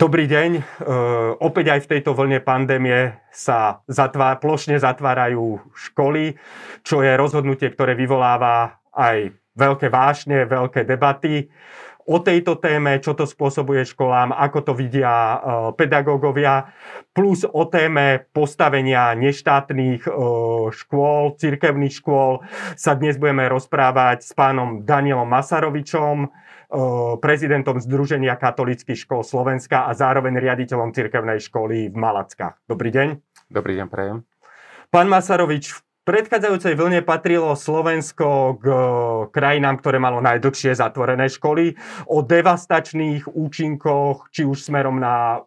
Dobrý deň. E, opäť aj v tejto vlne pandémie sa zatvár, plošne zatvárajú školy, čo je rozhodnutie, ktoré vyvoláva aj veľké vášne, veľké debaty o tejto téme, čo to spôsobuje školám, ako to vidia e, pedagógovia, plus o téme postavenia neštátnych e, škôl, cirkevných škôl sa dnes budeme rozprávať s pánom Danielom Masarovičom, prezidentom Združenia katolických škôl Slovenska a zároveň riaditeľom cirkevnej školy v Malackách. Dobrý deň. Dobrý deň, prejem. Pán Masarovič, v predchádzajúcej vlne patrilo Slovensko k krajinám, ktoré malo najdlhšie zatvorené školy. O devastačných účinkoch, či už smerom na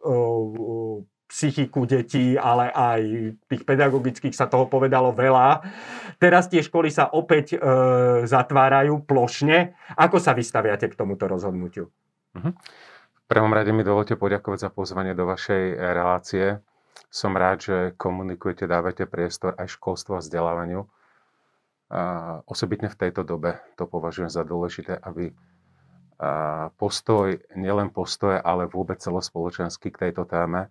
psychiku detí, ale aj tých pedagogických sa toho povedalo veľa. Teraz tie školy sa opäť e, zatvárajú plošne. Ako sa vystaviate k tomuto rozhodnutiu? Uh-huh. V prvom rade mi dovolte poďakovať za pozvanie do vašej relácie. Som rád, že komunikujete, dávate priestor aj školstvu a vzdelávaniu. A osobitne v tejto dobe to považujem za dôležité, aby postoj, nielen postoje, ale vôbec celospoločenský k tejto téme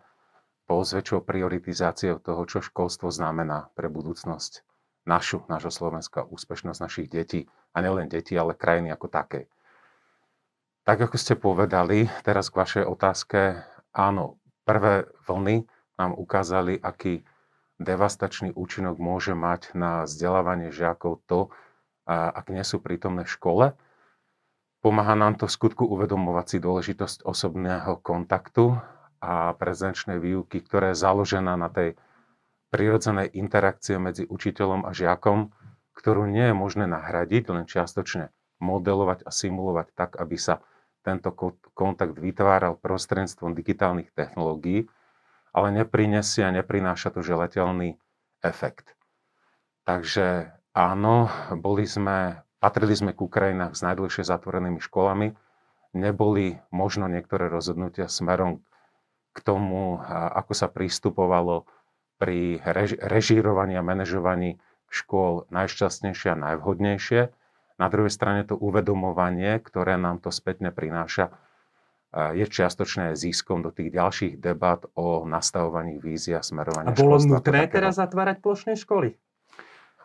s väčšou prioritizáciou toho, čo školstvo znamená pre budúcnosť našu, nášho Slovenska, úspešnosť našich detí. A nielen detí, ale krajiny ako takej. Tak ako ste povedali, teraz k vašej otázke, áno, prvé vlny nám ukázali, aký devastačný účinok môže mať na vzdelávanie žiakov to, ak nie sú prítomné v škole. Pomáha nám to v skutku uvedomovať si dôležitosť osobného kontaktu a prezenčnej výuky, ktorá je založená na tej prirodzenej interakcie medzi učiteľom a žiakom, ktorú nie je možné nahradiť, len čiastočne modelovať a simulovať tak, aby sa tento kontakt vytváral prostredstvom digitálnych technológií, ale neprinesie a neprináša to želateľný efekt. Takže áno, boli sme, patrili sme k Ukrajinách s najdlhšie zatvorenými školami, neboli možno niektoré rozhodnutia smerom k tomu, ako sa pristupovalo pri režírovaní a manažovaní škôl najšťastnejšie a najvhodnejšie. Na druhej strane to uvedomovanie, ktoré nám to spätne prináša, je čiastočné ziskom do tých ďalších debat o nastavovaní vízia a smerovania A bolo nutné teraz zatvárať plošné školy?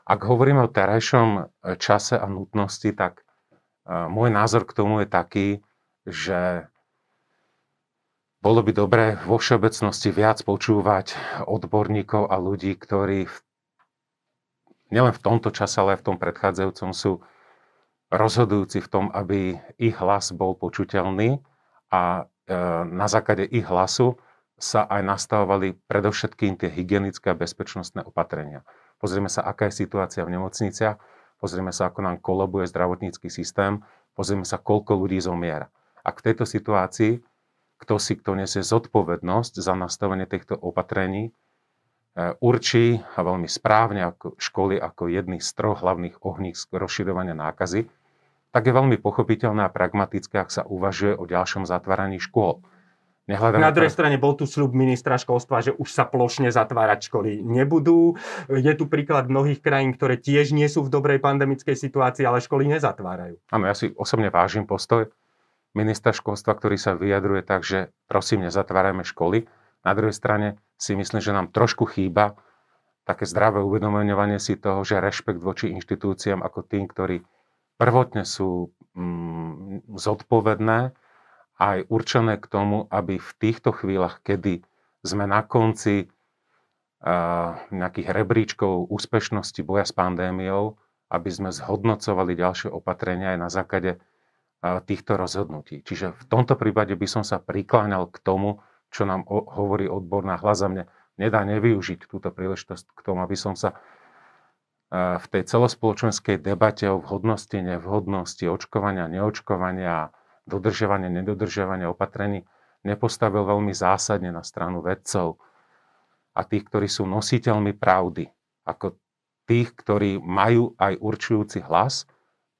Ak hovoríme o terajšom e, čase a nutnosti, tak e, môj názor k tomu je taký, že bolo by dobré vo všeobecnosti viac počúvať odborníkov a ľudí, ktorí v, nielen v tomto čase, ale aj v tom predchádzajúcom sú rozhodujúci v tom, aby ich hlas bol počuteľný a e, na základe ich hlasu sa aj nastavovali predovšetkým tie hygienické a bezpečnostné opatrenia. Pozrieme sa, aká je situácia v nemocniciach, pozrieme sa, ako nám kolabuje zdravotnícky systém, pozrieme sa, koľko ľudí zomiera. Ak v tejto situácii kto si kto nesie zodpovednosť za nastavenie týchto opatrení, e, určí a veľmi správne ako školy ako jedný z troch hlavných ohnízk rozširovania nákazy, tak je veľmi pochopiteľné a pragmatické, ak sa uvažuje o ďalšom zatváraní škôl. Nehľadáme Na druhej strane bol tu sľub ministra školstva, že už sa plošne zatvárať školy nebudú. Je tu príklad mnohých krajín, ktoré tiež nie sú v dobrej pandemickej situácii, ale školy nezatvárajú. Áno, ja si osobne vážim postoj ministra školstva, ktorý sa vyjadruje tak, že prosím, nezatvárajme školy. Na druhej strane si myslím, že nám trošku chýba také zdravé uvedomovanie si toho, že rešpekt voči inštitúciám ako tým, ktorí prvotne sú mm, zodpovedné aj určené k tomu, aby v týchto chvíľach, kedy sme na konci uh, nejakých rebríčkov úspešnosti boja s pandémiou, aby sme zhodnocovali ďalšie opatrenia aj na základe týchto rozhodnutí. Čiže v tomto prípade by som sa prikláňal k tomu, čo nám hovorí odborná hlas a mne nedá nevyužiť túto príležitosť k tomu, aby som sa v tej celospoločenskej debate o vhodnosti, nevhodnosti, očkovania, neočkovania, dodržiavania, nedodržiavania opatrení nepostavil veľmi zásadne na stranu vedcov a tých, ktorí sú nositeľmi pravdy, ako tých, ktorí majú aj určujúci hlas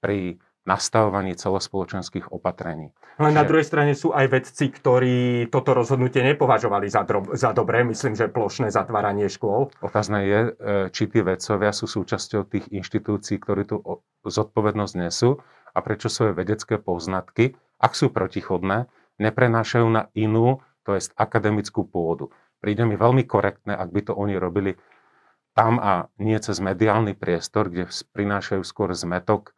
pri nastavovaní celospoločenských opatrení. Ale na druhej strane sú aj vedci, ktorí toto rozhodnutie nepovažovali za, drob, za dobré. Myslím, že plošné zatváranie škôl. Otázne je, e, či tí vedcovia sú súčasťou tých inštitúcií, ktorí tú zodpovednosť nesú a prečo svoje vedecké poznatky, ak sú protichodné, neprenášajú na inú, to je akademickú pôdu. Príde mi veľmi korektné, ak by to oni robili tam a nie cez mediálny priestor, kde prinášajú skôr zmetok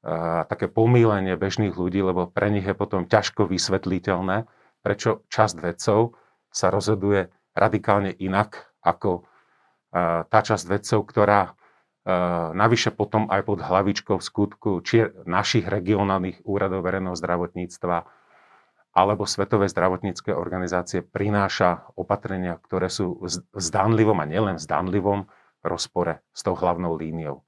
a také pomílenie bežných ľudí, lebo pre nich je potom ťažko vysvetliteľné, prečo časť vedcov sa rozhoduje radikálne inak ako tá časť vedcov, ktorá navyše potom aj pod hlavičkou v skutku či našich regionálnych úradov verejného zdravotníctva alebo Svetové zdravotnícke organizácie prináša opatrenia, ktoré sú v zdanlivom a nielen v zdanlivom rozpore s tou hlavnou líniou.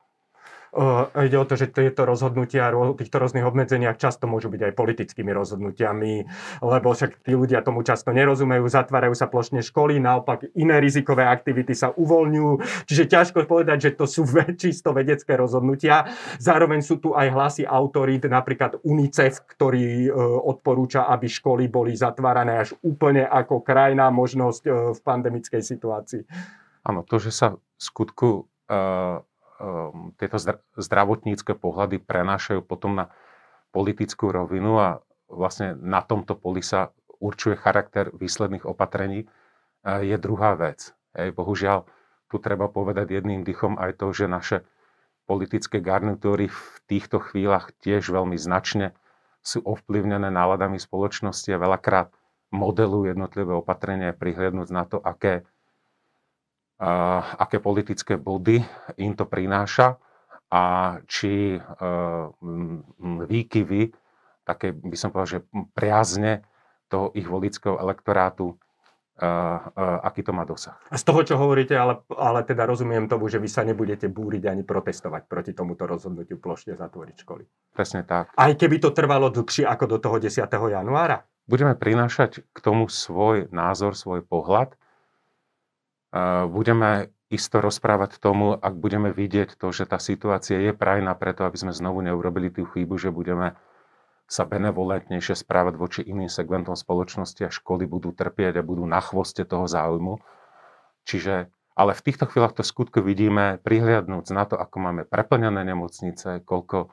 Ide o to, že tieto rozhodnutia o týchto rôznych obmedzeniach často môžu byť aj politickými rozhodnutiami, lebo však tí ľudia tomu často nerozumejú, zatvárajú sa plošne školy, naopak iné rizikové aktivity sa uvoľňujú, čiže ťažko povedať, že to sú čisto vedecké rozhodnutia. Zároveň sú tu aj hlasy autorít, napríklad UNICEF, ktorý e, odporúča, aby školy boli zatvárané až úplne ako krajná možnosť e, v pandemickej situácii. Áno, to, že sa v skutku uh tieto zdravotnícke pohľady prenášajú potom na politickú rovinu a vlastne na tomto poli sa určuje charakter výsledných opatrení, je druhá vec. Hej, bohužiaľ, tu treba povedať jedným dychom aj to, že naše politické garnitúry v týchto chvíľach tiež veľmi značne sú ovplyvnené náladami spoločnosti a veľakrát modelujú jednotlivé opatrenia prihliadnúť na to, aké aké politické body im to prináša a či e, výkyvy, také by som povedal, že priazne toho ich volického elektorátu, e, aký to má dosah. A z toho, čo hovoríte, ale, ale teda rozumiem tomu, že vy sa nebudete búriť ani protestovať proti tomuto rozhodnutiu plošne zatvoriť školy. Presne tak. Aj keby to trvalo dlhšie ako do toho 10. januára? Budeme prinášať k tomu svoj názor, svoj pohľad budeme isto rozprávať tomu, ak budeme vidieť to, že tá situácia je prajná preto, aby sme znovu neurobili tú chybu, že budeme sa benevolentnejšie správať voči iným segmentom spoločnosti a školy budú trpieť a budú na chvoste toho záujmu. Čiže, ale v týchto chvíľach to skutku vidíme, prihliadnúť na to, ako máme preplnené nemocnice, koľko,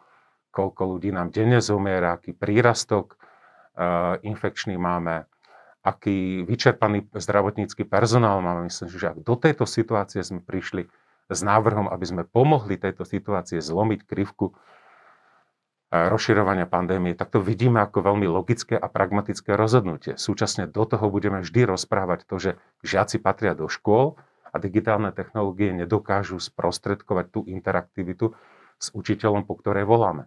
koľko ľudí nám denne zomiera, aký prírastok uh, infekčný máme, aký vyčerpaný zdravotnícky personál máme. Myslím, že ak do tejto situácie sme prišli s návrhom, aby sme pomohli tejto situácie zlomiť krivku eh, rozširovania pandémie, tak to vidíme ako veľmi logické a pragmatické rozhodnutie. Súčasne do toho budeme vždy rozprávať to, že žiaci patria do škôl a digitálne technológie nedokážu sprostredkovať tú interaktivitu s učiteľom, po ktorej voláme.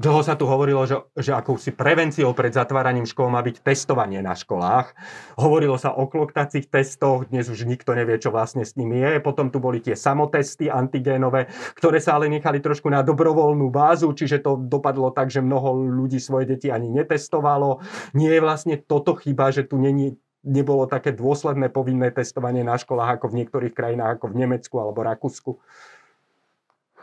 Dlho sa tu hovorilo, že, že akousi prevenciou pred zatváraním škôl má byť testovanie na školách. Hovorilo sa o kloktacích testoch, dnes už nikto nevie, čo vlastne s nimi je. Potom tu boli tie samotesty antigénové, ktoré sa ale nechali trošku na dobrovoľnú bázu, čiže to dopadlo tak, že mnoho ľudí svoje deti ani netestovalo. Nie je vlastne toto chyba, že tu není nebolo také dôsledné povinné testovanie na školách ako v niektorých krajinách, ako v Nemecku alebo Rakúsku.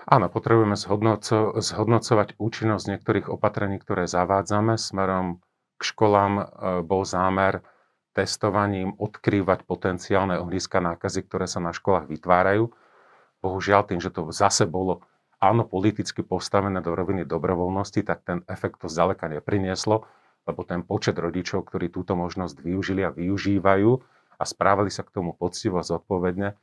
Áno, potrebujeme zhodnoco- zhodnocovať účinnosť niektorých opatrení, ktoré zavádzame. Smerom k školám e, bol zámer testovaním odkrývať potenciálne ohniska nákazy, ktoré sa na školách vytvárajú. Bohužiaľ, tým, že to zase bolo áno politicky postavené do roviny dobrovoľnosti, tak ten efekt to zďaleka neprinieslo, lebo ten počet rodičov, ktorí túto možnosť využili a využívajú a správali sa k tomu poctivo a zodpovedne,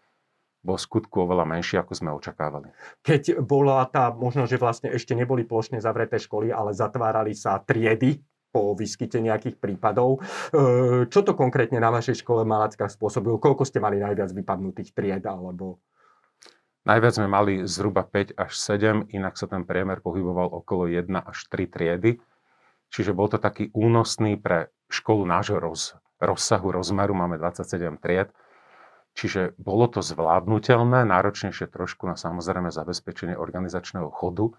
bol skutku oveľa menší, ako sme očakávali. Keď bola tá možnosť, že vlastne ešte neboli plošne zavreté školy, ale zatvárali sa triedy po vyskyte nejakých prípadov. E, čo to konkrétne na vašej škole Malackách spôsobilo? Koľko ste mali najviac vypadnutých tried? Alebo... Najviac sme mali zhruba 5 až 7, inak sa ten priemer pohyboval okolo 1 až 3 triedy. Čiže bol to taký únosný pre školu nášho roz, rozsahu, rozmeru, máme 27 tried Čiže bolo to zvládnutelné, náročnejšie trošku na samozrejme zabezpečenie organizačného chodu,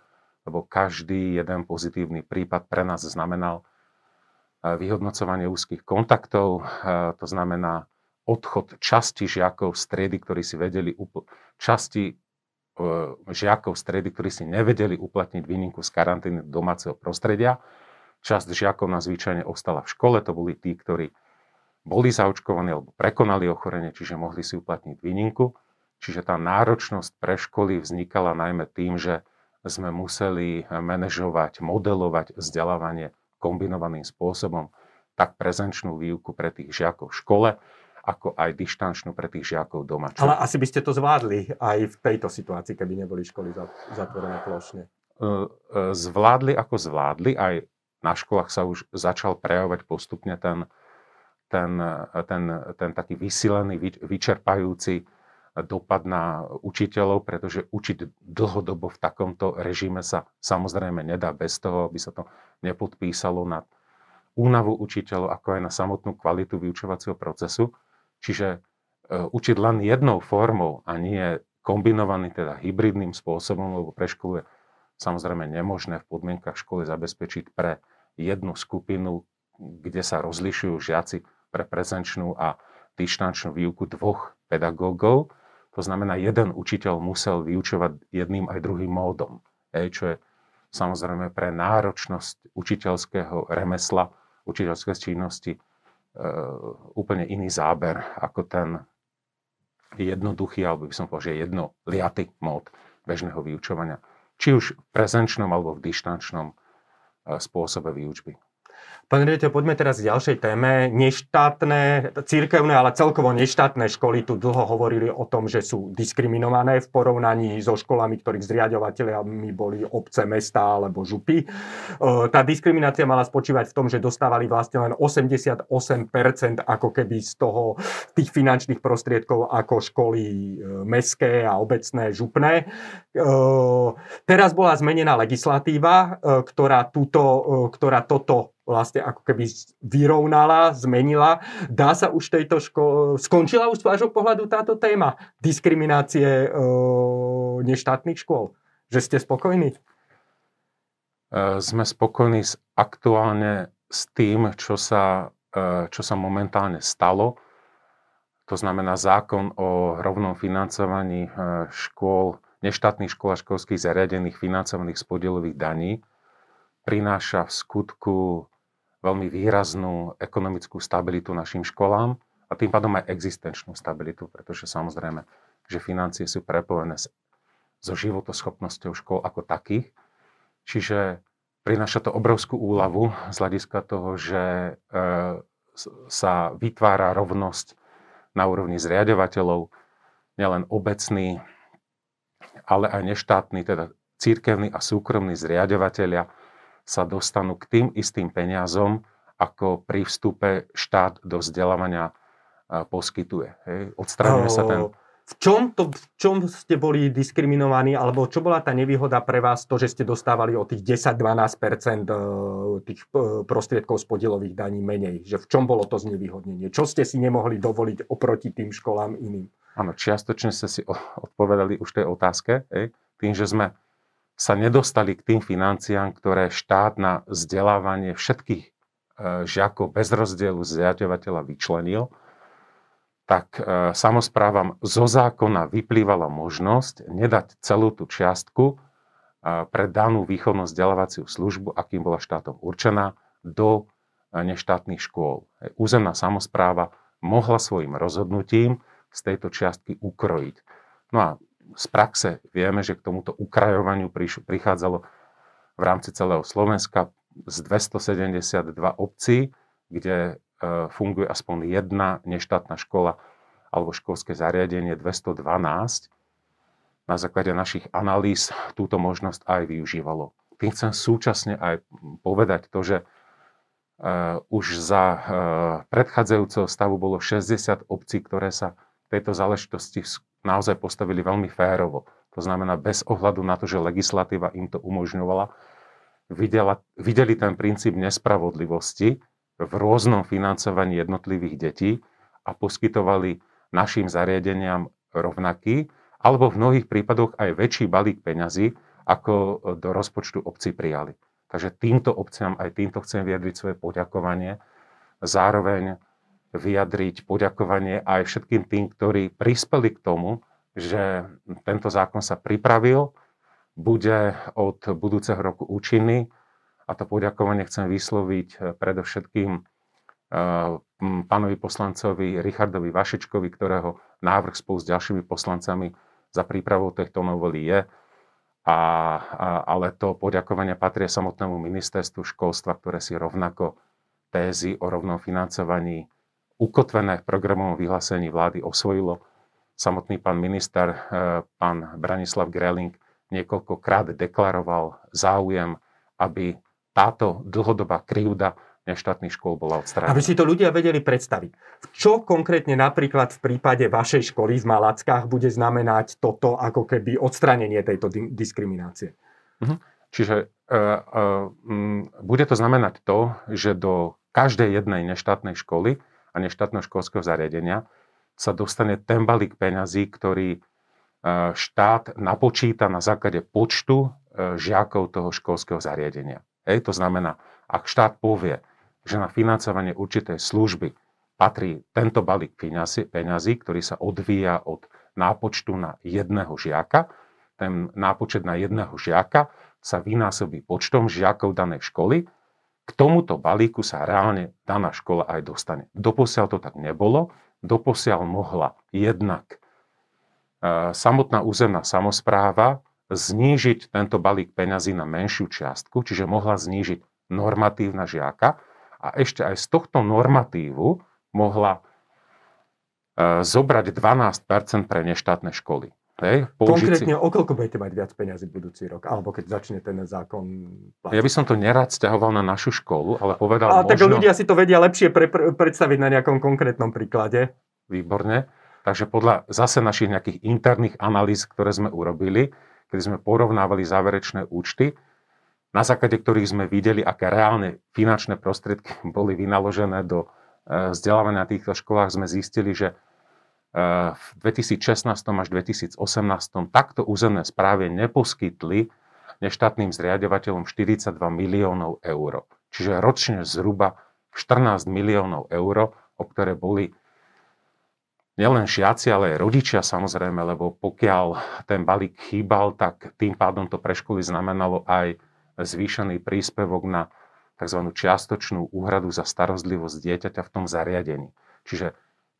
lebo každý jeden pozitívny prípad pre nás znamenal eh, vyhodnocovanie úzkých kontaktov, eh, to znamená odchod časti žiakov z triedy, ktorí si vedeli upl- časti eh, žiakov z ktorí si nevedeli uplatniť výnimku z karantény domáceho prostredia. Časť žiakov na zvyčajne ostala v škole, to boli tí, ktorí boli zaočkovaní alebo prekonali ochorenie, čiže mohli si uplatniť výnimku. Čiže tá náročnosť pre školy vznikala najmä tým, že sme museli manažovať, modelovať vzdelávanie kombinovaným spôsobom. tak prezenčnú výuku pre tých žiakov v škole, ako aj dištančnú pre tých žiakov doma. Čo... Ale asi by ste to zvládli aj v tejto situácii, keby neboli školy zatvorené plošne. Zvládli ako zvládli, aj na školách sa už začal prejavovať postupne ten, ten, ten, ten taký vysilený, vyčerpajúci dopad na učiteľov, pretože učiť dlhodobo v takomto režime sa samozrejme nedá bez toho, aby sa to nepodpísalo na únavu učiteľov, ako aj na samotnú kvalitu vyučovacieho procesu. Čiže e, učiť len jednou formou a nie kombinovaný, teda hybridným spôsobom, lebo pre školu je samozrejme nemožné v podmienkach školy zabezpečiť pre jednu skupinu, kde sa rozlišujú žiaci pre prezenčnú a dištančnú výuku dvoch pedagógov, to znamená, jeden učiteľ musel vyučovať jedným aj druhým módom, hej, čo je samozrejme pre náročnosť učiteľského remesla, učiteľskej činnosti e, úplne iný záber ako ten jednoduchý, alebo by som povedal, že jedno liaty mód bežného vyučovania. Či už v prezenčnom alebo v dištančnom e, spôsobe výučby. Pán riaditeľ, poďme teraz k ďalšej téme. Neštátne, církevné, ale celkovo neštátne školy tu dlho hovorili o tom, že sú diskriminované v porovnaní so školami, ktorých zriadovateľami boli obce, mesta alebo župy. E, tá diskriminácia mala spočívať v tom, že dostávali vlastne len 88% ako keby z toho tých finančných prostriedkov ako školy e, mestské a obecné, župné. E, teraz bola zmenená legislatíva, ktorá, túto, ktorá toto vlastne ako keby vyrovnala, zmenila. Dá sa už tejto škole... Skončila už z vášho pohľadu táto téma diskriminácie e, neštátnych škôl? Že ste spokojní? E, sme spokojní s, aktuálne s tým, čo sa, e, čo sa momentálne stalo. To znamená zákon o rovnom financovaní e, škôl, neštátnych škôl a školských zariadených financovaných z podielových daní prináša v skutku veľmi výraznú ekonomickú stabilitu našim školám a tým pádom aj existenčnú stabilitu, pretože samozrejme, že financie sú prepojené so životoschopnosťou škôl ako takých. Čiže prináša to obrovskú úľavu z hľadiska toho, že e, sa vytvára rovnosť na úrovni zriadovateľov, nielen obecný, ale aj neštátny, teda církevný a súkromný zriadovateľia sa dostanú k tým istým peniazom, ako pri vstupe štát do vzdelávania poskytuje. Hej. Odstraňuje sa ten... V čom, to, v čom ste boli diskriminovaní, alebo čo bola tá nevýhoda pre vás, to, že ste dostávali o tých 10-12% e, tých e, prostriedkov z podielových daní menej? Že v čom bolo to znevýhodnenie? Čo ste si nemohli dovoliť oproti tým školám iným? Áno, čiastočne ste si odpovedali už tej otázke, hej, tým, že sme sa nedostali k tým financiám, ktoré štát na vzdelávanie všetkých e, žiakov bez rozdielu zriadovateľa vyčlenil, tak e, samozprávam zo zákona vyplývala možnosť nedať celú tú čiastku e, pre danú výchovno vzdelávaciu službu, akým bola štátom určená, do neštátnych škôl. Územná samozpráva mohla svojim rozhodnutím z tejto čiastky ukrojiť. No a z praxe vieme, že k tomuto ukrajovaniu prichádzalo v rámci celého Slovenska z 272 obcí, kde e, funguje aspoň jedna neštátna škola alebo školské zariadenie 212. Na základe našich analýz túto možnosť aj využívalo. Tým chcem súčasne aj povedať to, že uh, už za uh, predchádzajúceho stavu bolo 60 obcí, ktoré sa tejto záležitosti naozaj postavili veľmi férovo. To znamená, bez ohľadu na to, že legislatíva im to umožňovala, videla, videli ten princíp nespravodlivosti v rôznom financovaní jednotlivých detí a poskytovali našim zariadeniam rovnaký, alebo v mnohých prípadoch aj väčší balík peňazí, ako do rozpočtu obcí prijali. Takže týmto obciam aj týmto chcem vyjadriť svoje poďakovanie. Zároveň vyjadriť poďakovanie aj všetkým tým, ktorí prispeli k tomu, že tento zákon sa pripravil, bude od budúceho roku účinný a to poďakovanie chcem vysloviť eh, predovšetkým eh, pánovi poslancovi Richardovi Vašečkovi, ktorého návrh spolu s ďalšími poslancami za prípravou tejto novely je. A, a, ale to poďakovanie patrí samotnému ministerstvu školstva, ktoré si rovnako tézy o rovnom financovaní ukotvené v programovom vyhlásení vlády osvojilo. Samotný pán minister, e, pán Branislav Greling, niekoľkokrát deklaroval záujem, aby táto dlhodobá krivda neštátnych škôl bola odstránená. Aby si to ľudia vedeli predstaviť. Čo konkrétne napríklad v prípade vašej školy v Malackách bude znamenať toto ako keby odstránenie tejto diskriminácie? Mhm. Čiže uh, uh, um, bude to znamenať to, že do každej jednej neštátnej školy a neštátneho školského zariadenia sa dostane ten balík peňazí, ktorý uh, štát napočíta na základe počtu uh, žiakov toho školského zariadenia. Hej, to znamená, ak štát povie, že na financovanie určitej služby patrí tento balík peňazí, ktorý sa odvíja od nápočtu na jedného žiaka. Ten nápočet na jedného žiaka sa vynásobí počtom žiakov danej školy. K tomuto balíku sa reálne daná škola aj dostane. Doposiaľ to tak nebolo. Doposiaľ mohla jednak e, samotná územná samozpráva znížiť tento balík peňazí na menšiu čiastku, čiže mohla znížiť normatívna žiaka, a ešte aj z tohto normatívu mohla e, zobrať 12% pre neštátne školy. Hej, Konkrétne, o koľko budete mať viac peniazy budúci rok? Alebo keď začne ten zákon platiť? Ja by som to nerad stiahoval na našu školu, ale povedal Ale možno... tak ľudia si to vedia lepšie pre, pre, predstaviť na nejakom konkrétnom príklade. Výborne. Takže podľa zase našich nejakých interných analýz, ktoré sme urobili, keď sme porovnávali záverečné účty, na základe ktorých sme videli, aké reálne finančné prostriedky boli vynaložené do e, vzdelávania na týchto školách, sme zistili, že v 2016 až 2018 takto územné správy neposkytli neštátnym zriadovateľom 42 miliónov eur. Čiže ročne zhruba 14 miliónov eur, o ktoré boli nielen žiaci, ale aj rodičia samozrejme, lebo pokiaľ ten balík chýbal, tak tým pádom to pre školy znamenalo aj zvýšený príspevok na tzv. čiastočnú úhradu za starostlivosť dieťaťa v tom zariadení. Čiže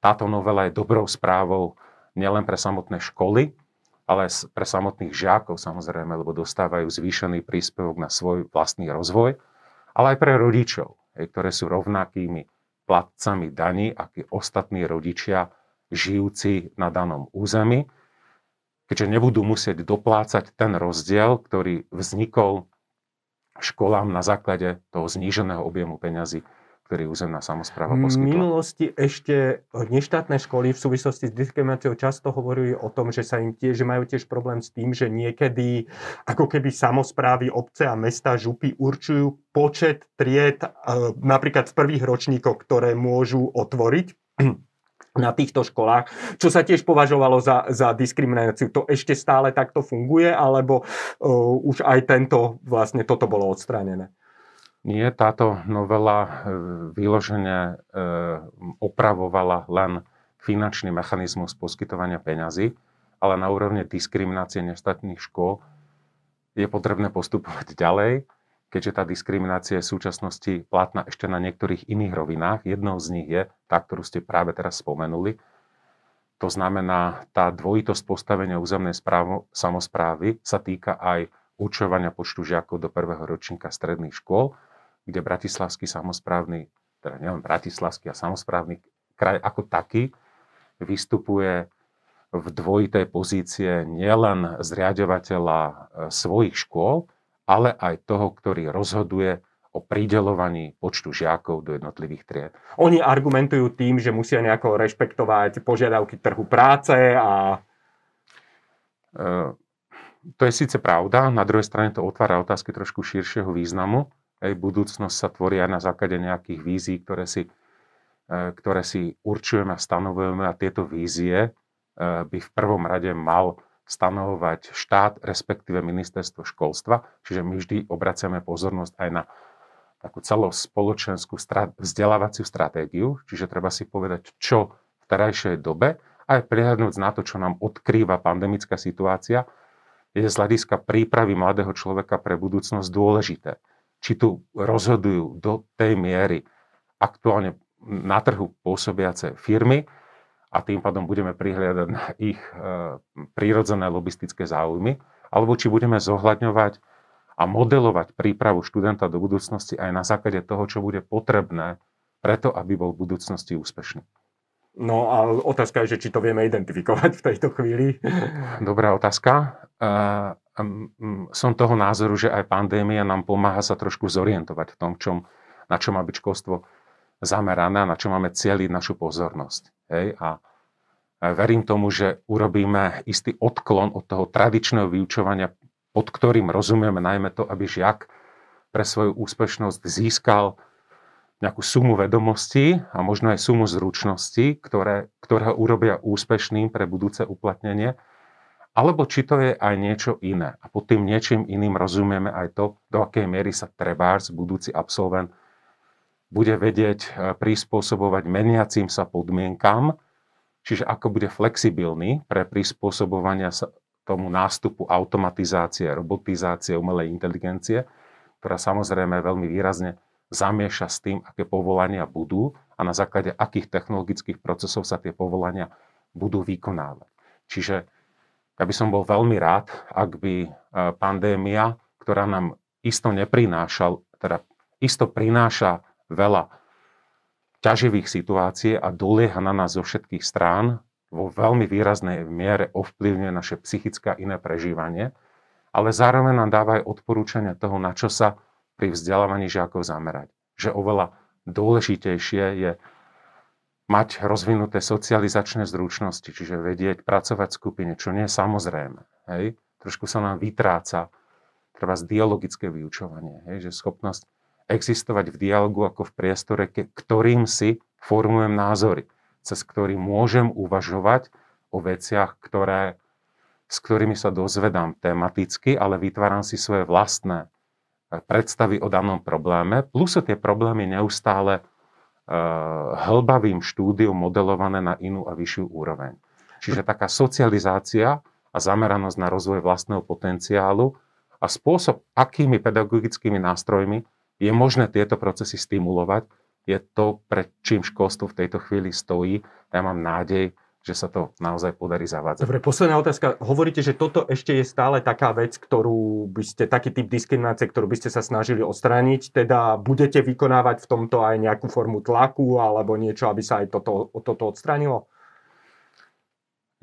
táto novela je dobrou správou nielen pre samotné školy, ale pre samotných žiakov samozrejme, lebo dostávajú zvýšený príspevok na svoj vlastný rozvoj, ale aj pre rodičov, ktoré sú rovnakými platcami daní, ako ostatní rodičia žijúci na danom území, keďže nebudú musieť doplácať ten rozdiel, ktorý vznikol školám na základe toho zníženého objemu peňazí, ktorý územná samozpráva poskytla. V minulosti ešte neštátne školy v súvislosti s diskrimináciou často hovorili o tom, že sa im tiež, že majú tiež problém s tým, že niekedy ako keby samozprávy, obce a mesta, župy určujú počet tried e, napríklad v prvých ročníkoch, ktoré môžu otvoriť na týchto školách, čo sa tiež považovalo za, za diskrimináciu. To ešte stále takto funguje, alebo uh, už aj tento, vlastne toto bolo odstránené? Nie, táto novela e, vyložene e, opravovala len finančný mechanizmus poskytovania peňazí, ale na úrovne diskriminácie neštátnych škôl je potrebné postupovať ďalej keďže tá diskriminácia je v súčasnosti platná ešte na niektorých iných rovinách. Jednou z nich je tá, ktorú ste práve teraz spomenuli. To znamená, tá dvojitosť postavenia územnej správo, samozprávy sa týka aj určovania počtu žiakov do prvého ročníka stredných škôl, kde Bratislavský samozprávny, teda nielen Bratislavský a samozprávny kraj ako taký, vystupuje v dvojitej pozície nielen zriadovateľa e, svojich škôl, ale aj toho, ktorý rozhoduje o pridelovaní počtu žiakov do jednotlivých tried. Oni argumentujú tým, že musia nejako rešpektovať požiadavky trhu práce a... E, to je síce pravda, na druhej strane to otvára otázky trošku širšieho významu. Ej, budúcnosť sa tvorí aj na základe nejakých vízií, ktoré si, e, ktoré si určujeme a stanovujeme a tieto vízie e, by v prvom rade mal stanovovať štát, respektíve ministerstvo školstva. Čiže my vždy obraciame pozornosť aj na takú celospoločenskú vzdelávaciu stratégiu, čiže treba si povedať, čo v terajšej dobe, aj prihľadnúť na to, čo nám odkrýva pandemická situácia, je z hľadiska prípravy mladého človeka pre budúcnosť dôležité. Či tu rozhodujú do tej miery aktuálne na trhu pôsobiace firmy, a tým pádom budeme prihliadať na ich e, prírodzené lobistické záujmy, alebo či budeme zohľadňovať a modelovať prípravu študenta do budúcnosti aj na základe toho, čo bude potrebné preto, aby bol v budúcnosti úspešný. No a otázka je, že či to vieme identifikovať v tejto chvíli. Dobrá otázka. Som toho názoru, že aj pandémia nám pomáha sa trošku zorientovať v tom, čom, na čo má byť školstvo zamerané na čo máme cieliť našu pozornosť. Hej? A verím tomu, že urobíme istý odklon od toho tradičného vyučovania pod ktorým rozumieme najmä to, aby žiak pre svoju úspešnosť získal nejakú sumu vedomostí a možno aj sumu zručností, ktoré, ktoré ho urobia úspešným pre budúce uplatnenie, alebo či to je aj niečo iné. A pod tým niečím iným rozumieme aj to, do akej miery sa trebárs, budúci absolvent, bude vedieť e, prispôsobovať meniacím sa podmienkam, čiže ako bude flexibilný pre prispôsobovania sa tomu nástupu automatizácie, robotizácie, umelej inteligencie, ktorá samozrejme veľmi výrazne zamieša s tým, aké povolania budú a na základe akých technologických procesov sa tie povolania budú vykonávať. Čiže ja by som bol veľmi rád, ak by e, pandémia, ktorá nám isto neprináša, teda isto prináša veľa ťaživých situácií a dolieha na nás zo všetkých strán, vo veľmi výraznej miere ovplyvňuje naše psychické a iné prežívanie, ale zároveň nám dáva aj odporúčania toho, na čo sa pri vzdelávaní žiakov zamerať. Že oveľa dôležitejšie je mať rozvinuté socializačné zručnosti, čiže vedieť pracovať v skupine, čo nie je samozrejme. Hej? Trošku sa nám vytráca treba dialogické vyučovanie, hej? že schopnosť existovať v dialogu ako v priestore, ktorým si formujem názory cez ktorý môžem uvažovať o veciach, ktoré, s ktorými sa dozvedám tematicky, ale vytváram si svoje vlastné eh, predstavy o danom probléme, plus sú tie problémy neustále uh, hlbavým štúdiom modelované na inú a vyššiu úroveň. Čiže taká socializácia a zameranosť na rozvoj vlastného potenciálu a spôsob, akými pedagogickými nástrojmi je možné tieto procesy stimulovať, je to, pred čím školstvo v tejto chvíli stojí. Ja mám nádej, že sa to naozaj podarí zavádzať. Dobre, posledná otázka. Hovoríte, že toto ešte je stále taká vec, ktorú by ste, taký typ diskriminácie, ktorú by ste sa snažili odstrániť, teda budete vykonávať v tomto aj nejakú formu tlaku alebo niečo, aby sa aj toto, toto odstránilo?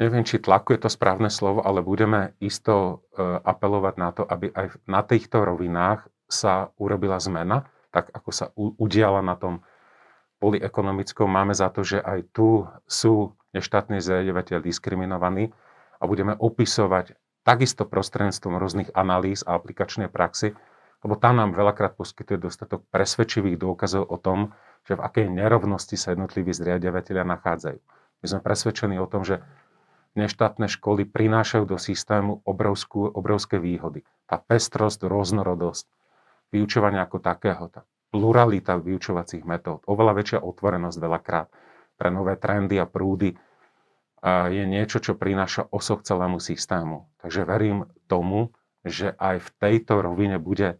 Neviem, či tlaku je to správne slovo, ale budeme isto e, apelovať na to, aby aj na týchto rovinách sa urobila zmena, tak ako sa udiala na tom poli ekonomickom máme za to, že aj tu sú neštátni zriadovateľ diskriminovaní a budeme opisovať takisto prostredníctvom rôznych analýz a aplikačnej praxi, lebo tam nám veľakrát poskytuje dostatok presvedčivých dôkazov o tom, že v akej nerovnosti sa jednotliví zriadovateľia nachádzajú. My sme presvedčení o tom, že neštátne školy prinášajú do systému obrovskú, obrovské výhody. Tá pestrosť, rôznorodosť, vyučovania ako takého, tá pluralita vyučovacích metód, oveľa väčšia otvorenosť veľakrát pre nové trendy a prúdy je niečo, čo prináša osoch celému systému. Takže verím tomu, že aj v tejto rovine bude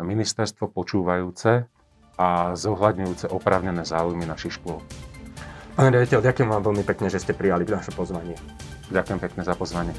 ministerstvo počúvajúce a zohľadňujúce oprávnené záujmy našich škôl. Pán riaditeľ, ďakujem vám veľmi pekne, že ste prijali naše pozvanie. Ďakujem pekne za pozvanie.